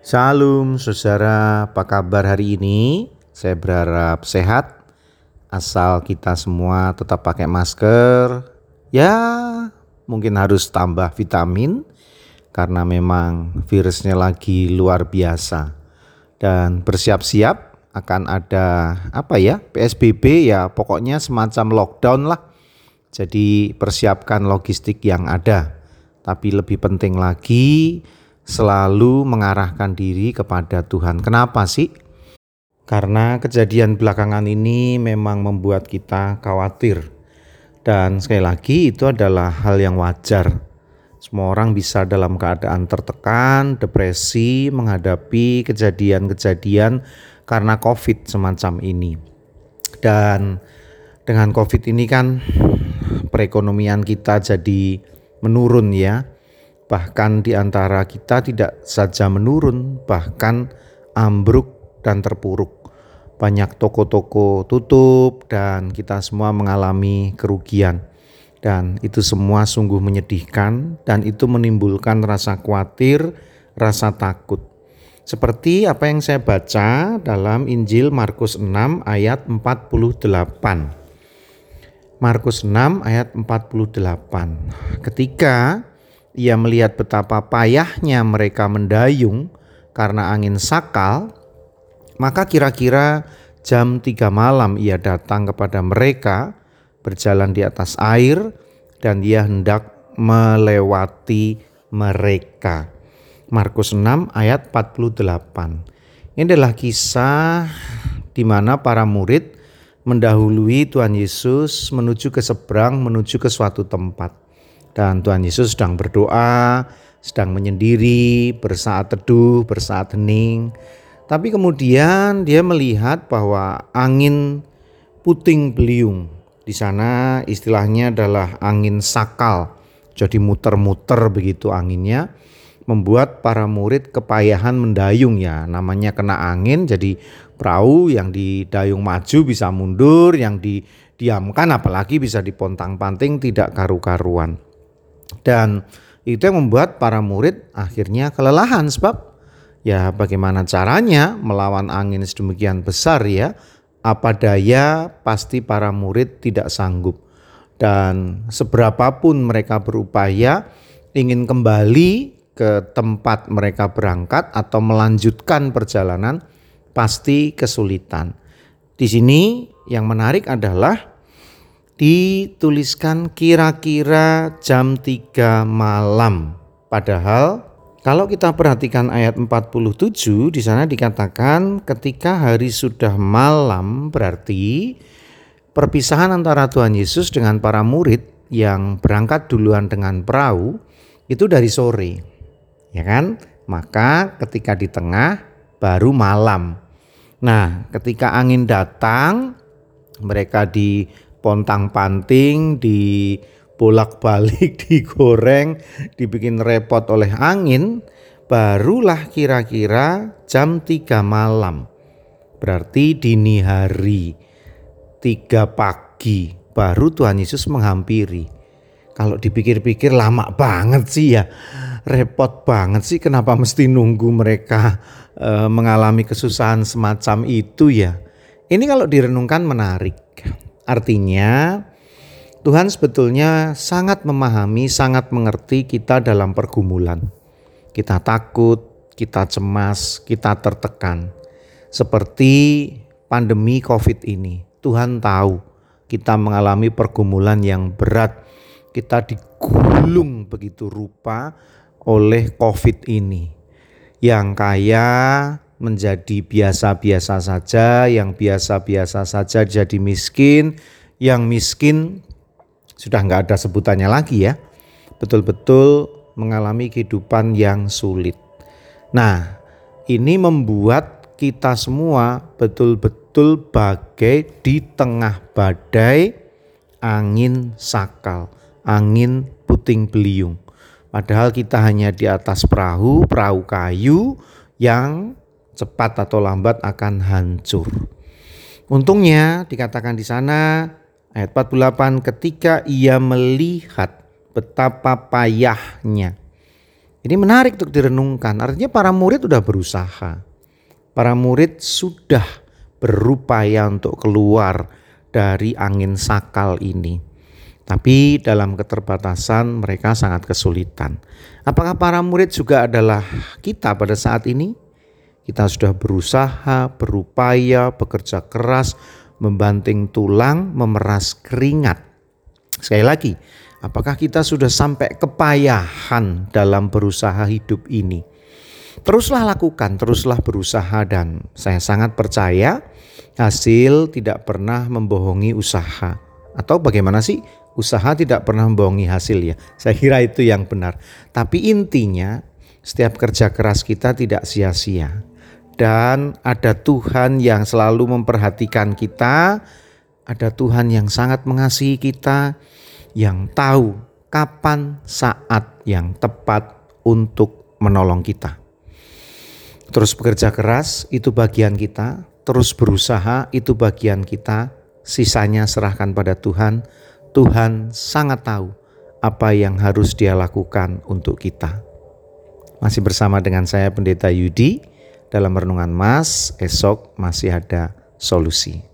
Salam saudara, apa kabar hari ini? Saya berharap sehat, asal kita semua tetap pakai masker. Ya, mungkin harus tambah vitamin karena memang virusnya lagi luar biasa. Dan bersiap-siap akan ada apa ya? PSBB ya, pokoknya semacam lockdown lah. Jadi persiapkan logistik yang ada. Tapi lebih penting lagi, selalu mengarahkan diri kepada Tuhan. Kenapa sih? Karena kejadian belakangan ini memang membuat kita khawatir. Dan sekali lagi itu adalah hal yang wajar. Semua orang bisa dalam keadaan tertekan, depresi, menghadapi kejadian-kejadian karena COVID semacam ini. Dan dengan COVID ini kan perekonomian kita jadi menurun ya bahkan di antara kita tidak saja menurun, bahkan ambruk dan terpuruk. Banyak toko-toko tutup dan kita semua mengalami kerugian. Dan itu semua sungguh menyedihkan dan itu menimbulkan rasa khawatir, rasa takut. Seperti apa yang saya baca dalam Injil Markus 6 ayat 48. Markus 6 ayat 48. Ketika ia melihat betapa payahnya mereka mendayung karena angin sakal, maka kira-kira jam tiga malam ia datang kepada mereka berjalan di atas air dan ia hendak melewati mereka. Markus 6 ayat 48. Ini adalah kisah di mana para murid mendahului Tuhan Yesus menuju ke seberang, menuju ke suatu tempat. Dan Tuhan Yesus sedang berdoa, sedang menyendiri, bersaat teduh, bersaat hening. Tapi kemudian dia melihat bahwa angin puting beliung. Di sana istilahnya adalah angin sakal. Jadi muter-muter begitu anginnya membuat para murid kepayahan mendayung ya. Namanya kena angin jadi perahu yang didayung maju bisa mundur, yang didiamkan apalagi bisa dipontang-panting tidak karu-karuan. Dan itu yang membuat para murid akhirnya kelelahan sebab ya bagaimana caranya melawan angin sedemikian besar ya apa daya pasti para murid tidak sanggup dan seberapapun mereka berupaya ingin kembali ke tempat mereka berangkat atau melanjutkan perjalanan pasti kesulitan. Di sini yang menarik adalah dituliskan kira-kira jam 3 malam. Padahal kalau kita perhatikan ayat 47 di sana dikatakan ketika hari sudah malam berarti perpisahan antara Tuhan Yesus dengan para murid yang berangkat duluan dengan perahu itu dari sore. Ya kan? Maka ketika di tengah baru malam. Nah, ketika angin datang mereka di pontang-panting, di bolak-balik, digoreng, dibikin repot oleh angin, barulah kira-kira jam 3 malam. Berarti dini hari, 3 pagi, baru Tuhan Yesus menghampiri. Kalau dipikir-pikir lama banget sih ya, repot banget sih kenapa mesti nunggu mereka e, mengalami kesusahan semacam itu ya. Ini kalau direnungkan menarik. Artinya Tuhan sebetulnya sangat memahami, sangat mengerti kita dalam pergumulan. Kita takut, kita cemas, kita tertekan. Seperti pandemi Covid ini. Tuhan tahu kita mengalami pergumulan yang berat. Kita digulung begitu rupa oleh Covid ini. Yang kaya menjadi biasa-biasa saja, yang biasa-biasa saja jadi miskin, yang miskin sudah nggak ada sebutannya lagi ya, betul-betul mengalami kehidupan yang sulit. Nah, ini membuat kita semua betul-betul bagai di tengah badai angin sakal, angin puting beliung. Padahal kita hanya di atas perahu, perahu kayu yang cepat atau lambat akan hancur. Untungnya dikatakan di sana ayat 48 ketika ia melihat betapa payahnya. Ini menarik untuk direnungkan. Artinya para murid sudah berusaha. Para murid sudah berupaya untuk keluar dari angin sakal ini. Tapi dalam keterbatasan mereka sangat kesulitan. Apakah para murid juga adalah kita pada saat ini? Kita sudah berusaha, berupaya, bekerja keras, membanting tulang, memeras keringat. Sekali lagi, apakah kita sudah sampai kepayahan dalam berusaha hidup ini? Teruslah lakukan, teruslah berusaha dan saya sangat percaya hasil tidak pernah membohongi usaha. Atau bagaimana sih usaha tidak pernah membohongi hasil ya. Saya kira itu yang benar. Tapi intinya setiap kerja keras kita tidak sia-sia. Dan ada Tuhan yang selalu memperhatikan kita, ada Tuhan yang sangat mengasihi kita, yang tahu kapan saat yang tepat untuk menolong kita. Terus bekerja keras itu bagian kita, terus berusaha itu bagian kita, sisanya serahkan pada Tuhan. Tuhan sangat tahu apa yang harus Dia lakukan untuk kita. Masih bersama dengan saya, Pendeta Yudi, dalam renungan Mas. Esok masih ada solusi.